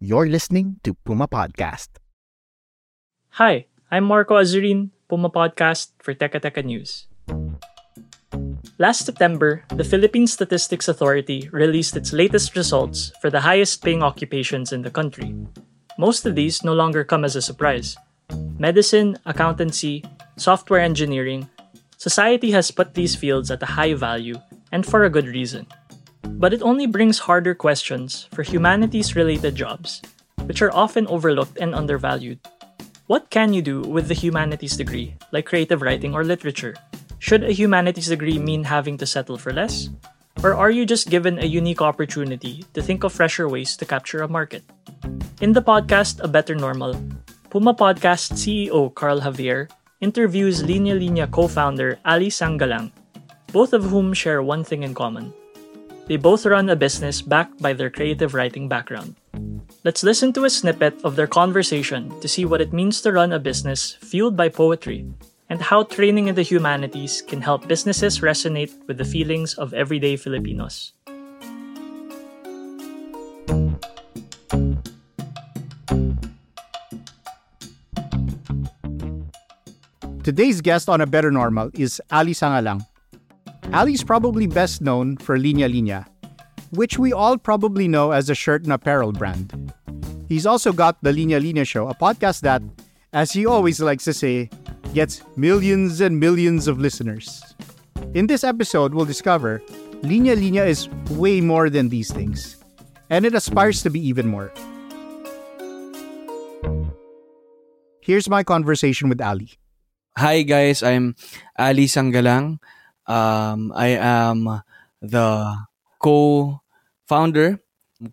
You're listening to Puma Podcast. Hi, I'm Marco Azurin, Puma Podcast for Teka Teka News. Last September, the Philippine Statistics Authority released its latest results for the highest paying occupations in the country. Most of these no longer come as a surprise. Medicine, accountancy, software engineering, society has put these fields at a high value, and for a good reason. But it only brings harder questions for humanities related jobs, which are often overlooked and undervalued. What can you do with the humanities degree, like creative writing or literature? Should a humanities degree mean having to settle for less? Or are you just given a unique opportunity to think of fresher ways to capture a market? In the podcast A Better Normal, Puma Podcast CEO Carl Javier interviews Linya Linya co founder Ali Sangalang, both of whom share one thing in common. They both run a business backed by their creative writing background. Let's listen to a snippet of their conversation to see what it means to run a business fueled by poetry and how training in the humanities can help businesses resonate with the feelings of everyday Filipinos. Today's guest on A Better Normal is Ali Sangalang. Ali's probably best known for Linya Linya, which we all probably know as a shirt and apparel brand. He's also got the Linya Linya Show, a podcast that, as he always likes to say, gets millions and millions of listeners. In this episode, we'll discover Linya Linya is way more than these things, and it aspires to be even more. Here's my conversation with Ali. Hi guys, I'm Ali Sangalang. Um, I am the co-founder,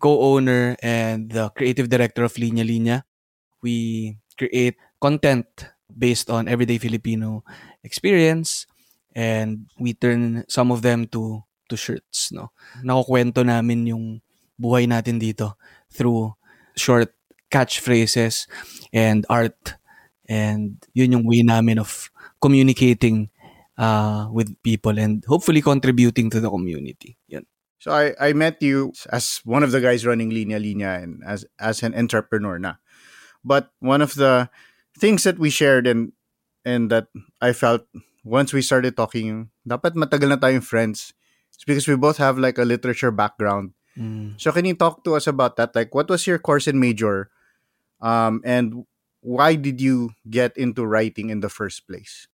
co-owner, and the creative director of Linya Linya. We create content based on everyday Filipino experience and we turn some of them to to shirts, no. Nakukwento namin yung buhay natin dito through short catchphrases and art and yun yung way namin of communicating uh, with people and hopefully contributing to the community. Yun. So I, I met you as one of the guys running Linya Linya and as as an entrepreneur na. But one of the things that we shared and and that I felt once we started talking, dapat matagal na tayong friends. It's because we both have like a literature background. Mm. So can you talk to us about that? Like what was your course and major? Um and why did you get into writing in the first place?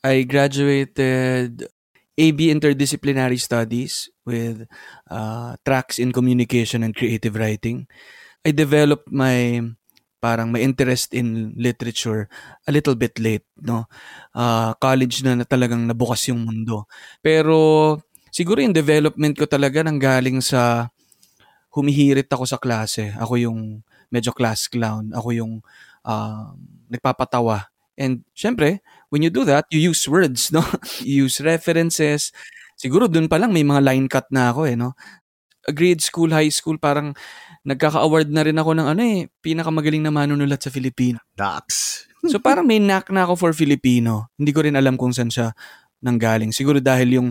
I graduated AB Interdisciplinary Studies with uh, tracks in communication and creative writing. I developed my parang my interest in literature a little bit late, no? Uh, college na, na talagang nabukas yung mundo. Pero siguro yung development ko talaga nanggaling sa humihirit ako sa klase. Ako yung medyo class clown. Ako yung uh, nagpapatawa. And syempre, when you do that, you use words, no? you use references. Siguro dun pa lang may mga line cut na ako eh, no? Grade school, high school, parang nagkaka-award na rin ako ng ano eh, pinakamagaling na manunulat sa Filipino. Dax. so parang may knack na ako for Filipino. Hindi ko rin alam kung saan siya nanggaling. Siguro dahil yung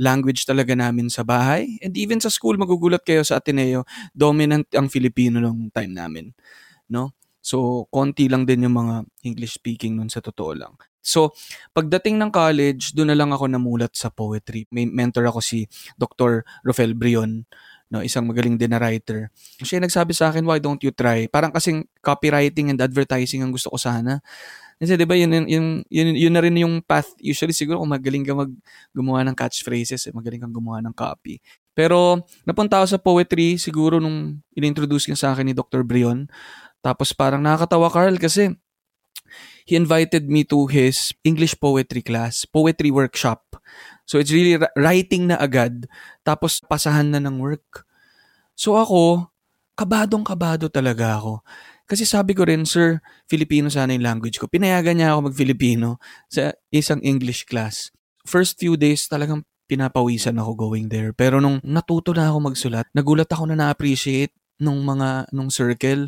language talaga namin sa bahay and even sa school magugulat kayo sa Ateneo, dominant ang Filipino nung time namin, no? So konti lang din yung mga English speaking nun sa totoo lang. So pagdating ng college, doon na lang ako namulat sa poetry. May mentor ako si Dr. Rafael Brion, no, isang magaling din na writer. Siya nagsabi sa akin, why don't you try? Parang kasing copywriting and advertising ang gusto ko sana. Kasi 'di ba yun, yun, yun, yun na rin yung path. Usually siguro kung magaling ka mag gumawa ng catchphrases, eh, magaling kang gumawa ng copy. Pero napunta ako sa poetry siguro nung inintroduce niya sa akin ni Dr. Brion. Tapos parang nakakatawa Carl kasi he invited me to his English poetry class, poetry workshop. So it's really writing na agad, tapos pasahan na ng work. So ako, kabadong-kabado talaga ako. Kasi sabi ko rin, sir, Filipino sana yung language ko. Pinayagan niya ako mag-Filipino sa isang English class. First few days talagang pinapawisan ako going there. Pero nung natuto na ako magsulat, nagulat ako na na-appreciate nung mga, nung circle.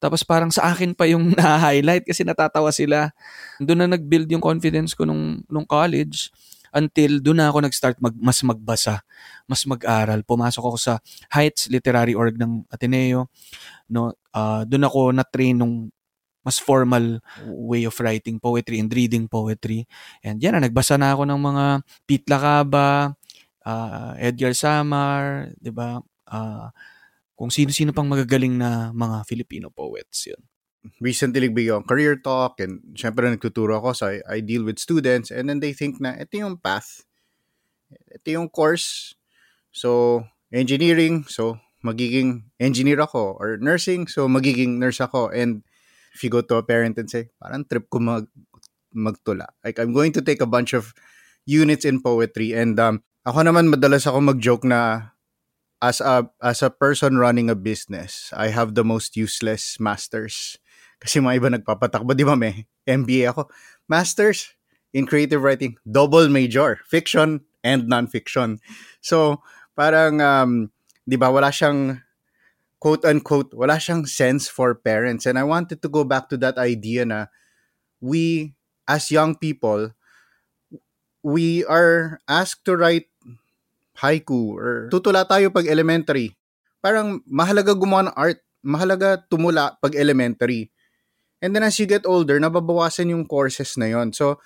Tapos parang sa akin pa yung na-highlight kasi natatawa sila. Doon na nag-build yung confidence ko nung, nung college until doon na ako nag-start mag, mas magbasa, mas mag-aral. Pumasok ako sa Heights Literary Org ng Ateneo. No, uh, doon ako na-train nung mas formal way of writing poetry and reading poetry. And yan na, nagbasa na ako ng mga Pete Lacaba, uh, Edgar Samar, di ba? Uh, kung sino-sino pang magagaling na mga Filipino poets yun. Recently, nagbigay career talk and syempre nagtuturo ako so I, I deal with students and then they think na ito yung path, ito yung course. So, engineering, so magiging engineer ako or nursing, so magiging nurse ako. And if you go to a parent and say, parang trip ko mag magtula. Like, I'm going to take a bunch of units in poetry and um, ako naman madalas ako mag-joke na as a as a person running a business, I have the most useless masters. Kasi mga iba nagpapatakbo, di ba may MBA ako. Masters in creative writing, double major, fiction and non-fiction. So, parang, um, di ba, wala siyang, quote-unquote, wala siyang sense for parents. And I wanted to go back to that idea na we, as young people, we are asked to write haiku or tutula tayo pag elementary. Parang mahalaga gumawa ng art. Mahalaga tumula pag elementary. And then as you get older, nababawasan yung courses na yon. So,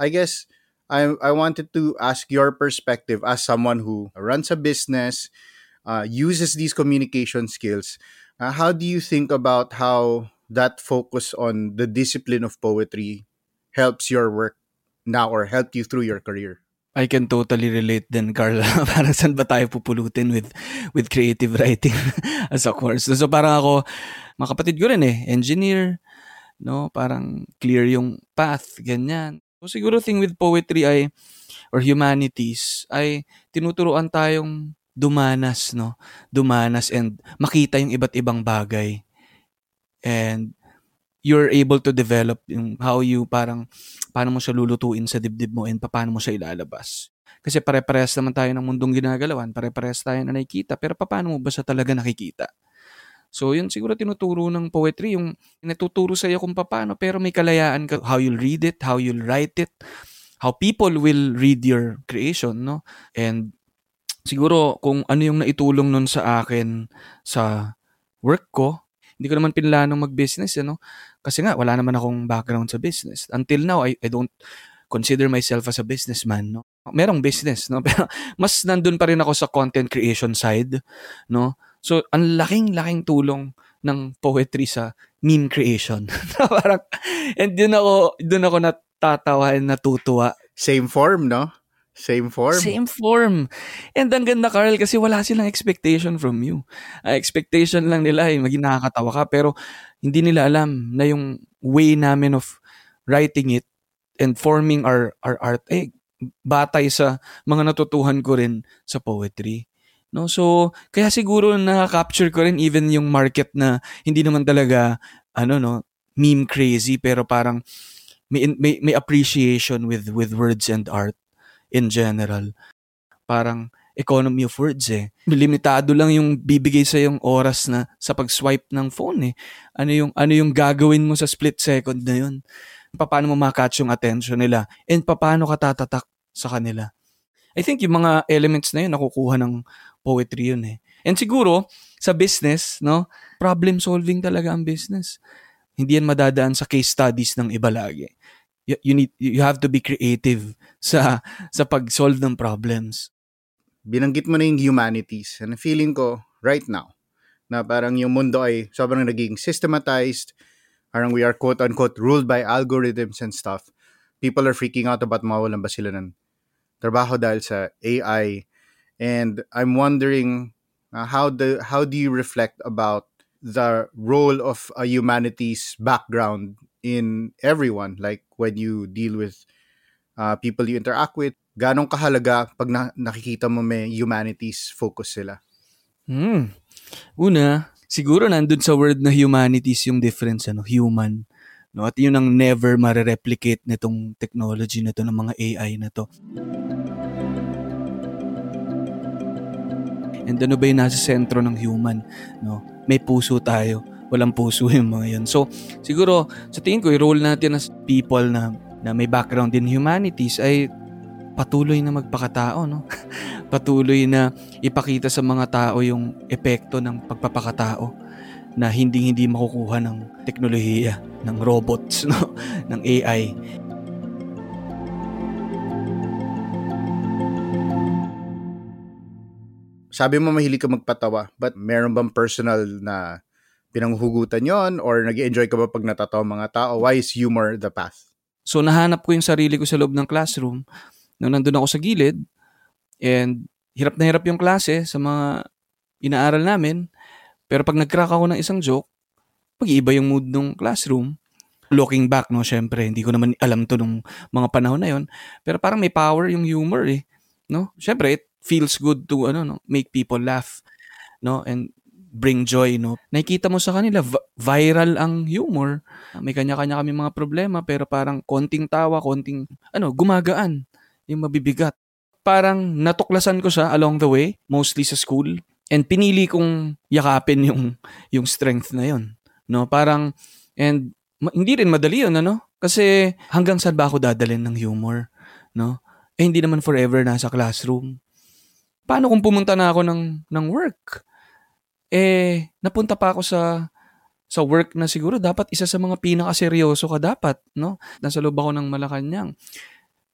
I guess I I wanted to ask your perspective as someone who runs a business, uh, uses these communication skills. Uh, how do you think about how that focus on the discipline of poetry helps your work now or helped you through your career? I can totally relate then, Carl. parang saan ba tayo pupulutin with with creative writing as a course? So parang ako, mga kapatid ko rin eh, engineer, no? Parang clear yung path, ganyan. So siguro thing with poetry ay, or humanities, ay tinuturuan tayong dumanas, no? Dumanas and makita yung iba't ibang bagay. And you're able to develop yung how you parang paano mo siya lulutuin sa dibdib mo and paano mo siya ilalabas. Kasi pare-parehas naman tayo ng mundong ginagalawan, pare-parehas tayo na nakikita, pero paano mo ba siya talaga nakikita? So, yun siguro tinuturo ng poetry, yung natuturo sa iyo kung paano, pero may kalayaan ka, how you'll read it, how you'll write it, how people will read your creation, no? And siguro kung ano yung naitulong nun sa akin sa work ko, hindi ko naman pinlanong mag-business, ano? Kasi nga, wala naman akong background sa business. Until now, I, I don't consider myself as a businessman, no? Merong business, no? Pero mas nandun pa rin ako sa content creation side, no? So, ang laking-laking tulong ng poetry sa meme creation. Parang, and dun ako, dun ako natatawa and natutuwa. Same form, no? Same form. Same form. And ang ganda, Carl, kasi wala silang expectation from you. Uh, expectation lang nila ay maging nakakatawa ka, pero hindi nila alam na yung way namin of writing it and forming our, our art, eh, batay sa mga natutuhan ko rin sa poetry. No? So, kaya siguro na-capture ko rin even yung market na hindi naman talaga, ano, no, meme crazy, pero parang may, may, may appreciation with, with words and art in general. Parang economy of words eh. Limitado lang yung bibigay sa yung oras na sa pag-swipe ng phone eh. Ano yung ano yung gagawin mo sa split second na yun? Paano mo makatch yung attention nila? And paano ka tatatak sa kanila? I think yung mga elements na yun nakukuha ng poetry yun eh. And siguro sa business, no, problem solving talaga ang business. Hindi yan madadaan sa case studies ng iba lagi you, you need you have to be creative sa sa pag-solve ng problems. Binanggit mo na yung humanities. And feeling ko right now na parang yung mundo ay sobrang naging systematized. Parang we are quote-unquote ruled by algorithms and stuff. People are freaking out about mawalan ba sila ng trabaho dahil sa AI. And I'm wondering uh, how the how do you reflect about the role of a humanities background in everyone like when you deal with uh, people you interact with ganong kahalaga pag na- nakikita mo may humanities focus sila Hmm. Una, siguro nandun sa word na humanities yung difference, ano, human. No? At yun ang never marireplicate nitong technology na to ng mga AI na to. And ano ba yung nasa sentro ng human? No? May puso tayo. Walang puso yung mga yun. So, siguro, sa tingin ko, i-role natin as people na, na may background in humanities ay patuloy na magpakatao, no? patuloy na ipakita sa mga tao yung epekto ng pagpapakatao na hindi hindi makukuha ng teknolohiya, ng robots, no? ng AI. sabi mo mahilig ka magpatawa but meron bang personal na pinanghugutan yon or nag enjoy ka ba pag natatawa mga tao? Why is humor the path? So nahanap ko yung sarili ko sa loob ng classroom. Nung nandun ako sa gilid and hirap na hirap yung klase sa mga inaaral namin. Pero pag nag-crack ako ng isang joke mag-iiba yung mood ng classroom. Looking back no syempre hindi ko naman alam to nung mga panahon na yon pero parang may power yung humor eh no? Syempre it feels good to ano no make people laugh no? And bring joy no? Nakikita mo sa kanila v- viral ang humor. May kanya-kanya kami mga problema pero parang konting tawa konting ano gumagaan yung mabibigat. Parang natuklasan ko siya along the way mostly sa school. And pinili kong yakapin yung yung strength na yon no? Parang and ma- hindi rin madali yun ano? Kasi hanggang saan ba ako dadalhin ng humor no? Eh hindi naman forever nasa classroom. Paano kung pumunta na ako ng ng work eh napunta pa ako sa sa work na siguro dapat isa sa mga pinakaseryoso ka dapat no nasa loob ako ng Malacanang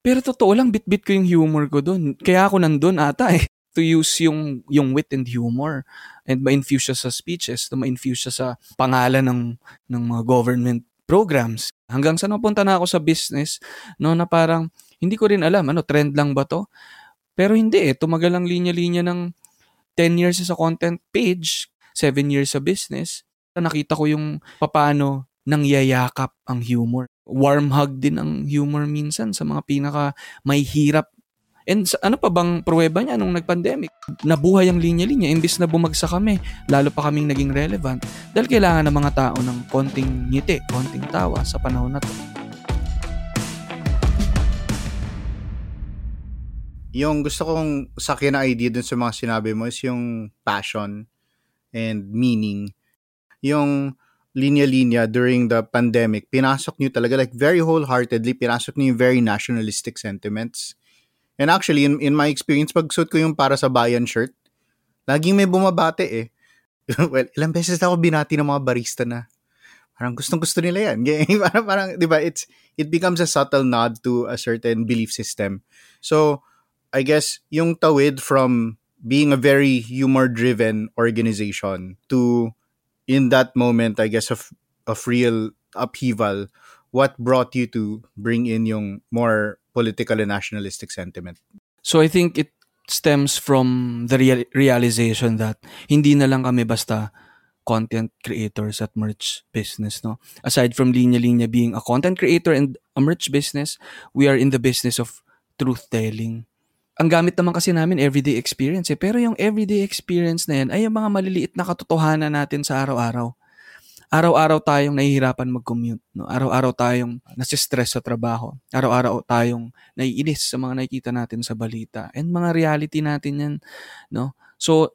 pero totoo lang bit-bit ko yung humor ko doon kaya ako nandun ata eh to use yung yung wit and humor and ma-infuse siya sa speeches, to ma-infuse siya sa pangalan ng ng mga government programs. Hanggang sa napunta na ako sa business, no, na parang hindi ko rin alam, ano, trend lang ba to? Pero hindi eh, tumagal ang linya-linya ng 10 years sa content page, 7 years sa business. Nakita ko yung paano nangyayakap ang humor. Warm hug din ang humor minsan sa mga pinaka may hirap And sa, ano pa bang pruweba niya nung nag-pandemic? Nabuhay ang linya-linya, imbis na bumagsak kami, lalo pa kaming naging relevant dahil kailangan ng mga tao ng konting ngiti, konting tawa sa panahon na to. Yung gusto kong sakyan na idea dun sa mga sinabi mo is yung passion and meaning. Yung linya-linya during the pandemic, pinasok niyo talaga like very wholeheartedly, pinasok niyo yung very nationalistic sentiments. And actually, in, in my experience, pag suit ko yung para sa bayan shirt, laging may bumabate eh. well, ilang beses na ako binati ng mga barista na parang gustong gusto nila yan. parang, parang, di ba, it's, it becomes a subtle nod to a certain belief system. So, I guess, yung tawid from being a very humor-driven organization to, in that moment, I guess, of, of real upheaval, what brought you to bring in yung more political and nationalistic sentiment? So I think it stems from the real- realization that hindi na lang kami basta content creators at merch business no aside from linya linya being a content creator and a merch business we are in the business of truth telling ang gamit naman kasi namin everyday experience eh. Pero yung everyday experience na yan ay yung mga maliliit na katotohanan natin sa araw-araw. Araw-araw tayong nahihirapan mag-commute. No? Araw-araw tayong nasistress sa trabaho. Araw-araw tayong naiinis sa mga nakikita natin sa balita. And mga reality natin yan. No? So,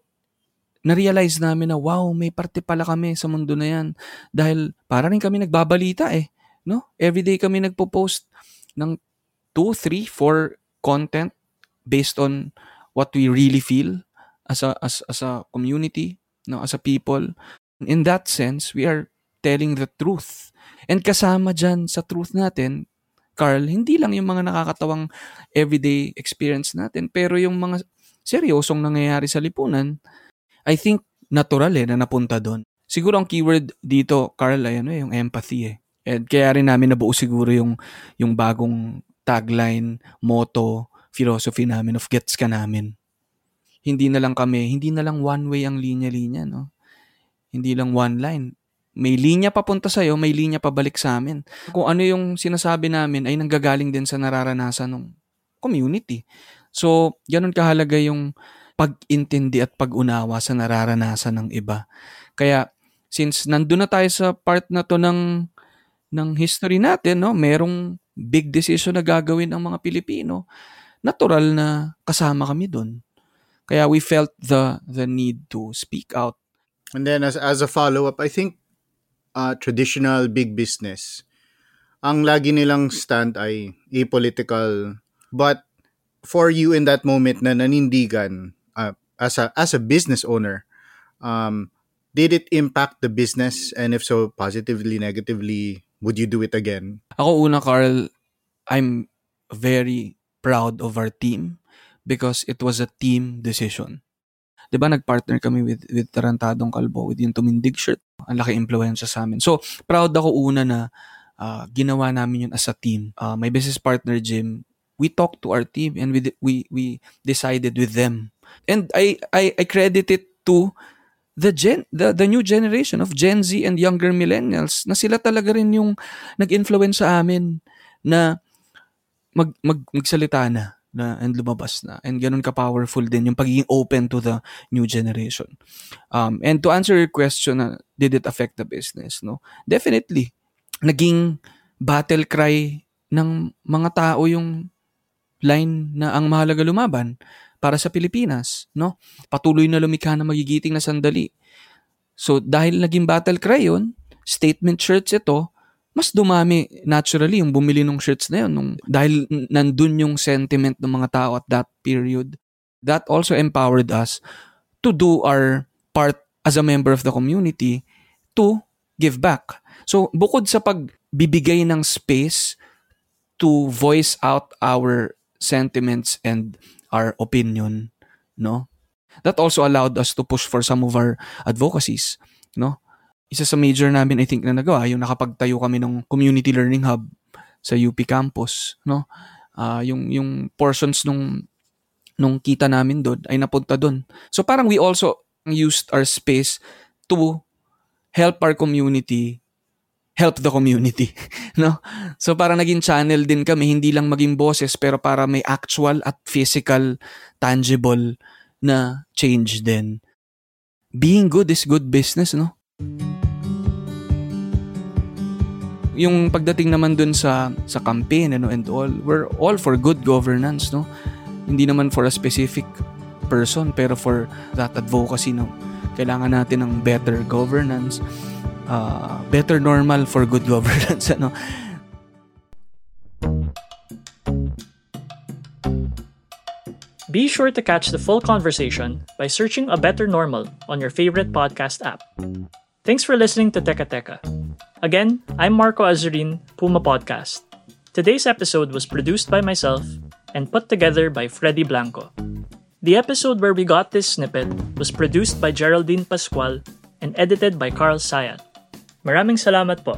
na-realize namin na wow, may parte pala kami sa mundo na yan. Dahil para rin kami nagbabalita eh. No? Everyday kami nagpo-post ng 2, 3, 4 content based on what we really feel as a as as a community, no, as a people. In that sense, we are telling the truth. And kasama dyan sa truth natin, Carl, hindi lang yung mga nakakatawang everyday experience natin, pero yung mga seryosong nangyayari sa lipunan, I think natural eh na napunta doon. Siguro ang keyword dito, Carl, ay ano eh, yung empathy eh. And kaya rin namin nabuo siguro yung, yung bagong tagline, motto, philosophy namin of gets ka namin. Hindi na lang kami, hindi na lang one way ang linya-linya, no? Hindi lang one line. may linya papunta sa'yo, may linya pabalik sa amin. Kung ano yung sinasabi namin ay nanggagaling din sa nararanasan ng community. So, ganun kahalaga yung pag-intindi at pag-unawa sa nararanasan ng iba. Kaya, since nandun na tayo sa part na to ng, ng history natin, no, merong big decision na gagawin ng mga Pilipino, natural na kasama kami doon. Kaya we felt the the need to speak out. And then as as a follow-up, I think uh, traditional big business, ang lagi nilang stand ay apolitical. But for you in that moment na nanindigan uh, as a as a business owner, um, did it impact the business? And if so, positively, negatively, would you do it again? Ako una, Carl, I'm very proud of our team because it was a team decision. 'Di ba nagpartner kami with with Tarantadong Kalbo with yung tumindig shirt. Ang laki influensya sa amin. So, proud ako una na uh, ginawa namin yun as a team. Uh, my business partner Jim, we talked to our team and we we we decided with them. And I I, I credit it to the gen the, the new generation of Gen Z and younger millennials na sila talaga rin yung nag-influence sa amin na mag, mag magsalita na na and lumabas na. And ganun ka powerful din yung pagiging open to the new generation. Um and to answer your question uh, did it affect the business no? Definitely. Naging battle cry ng mga tao yung line na ang mahalaga lumaban para sa Pilipinas no? Patuloy na lumikha na magigiting na sandali. So dahil naging battle cry yon statement shirts ito mas dumami naturally yung bumili ng shirts na yun nung, dahil nandun yung sentiment ng mga tao at that period. That also empowered us to do our part as a member of the community to give back. So, bukod sa pagbibigay ng space to voice out our sentiments and our opinion, no? That also allowed us to push for some of our advocacies, no? Isa sa major namin I think na nagawa yung nakapagtayo kami ng community learning hub sa UP campus no? Uh, yung yung portions nung nung kita namin doon ay napunta doon. So parang we also used our space to help our community help the community no? So parang naging channel din kami hindi lang maging boses pero para may actual at physical tangible na change din. Being good is good business no yung pagdating naman dun sa sa campaign ano and all we're all for good governance no hindi naman for a specific person pero for that advocacy no kailangan natin ng better governance uh, better normal for good governance ano Be sure to catch the full conversation by searching A Better Normal on your favorite podcast app. Thanks for listening to Teka Teka. Again, I'm Marco Azurin, Puma Podcast. Today's episode was produced by myself and put together by Freddy Blanco. The episode where we got this snippet was produced by Geraldine Pascual and edited by Carl Sayan. Maraming salamat po.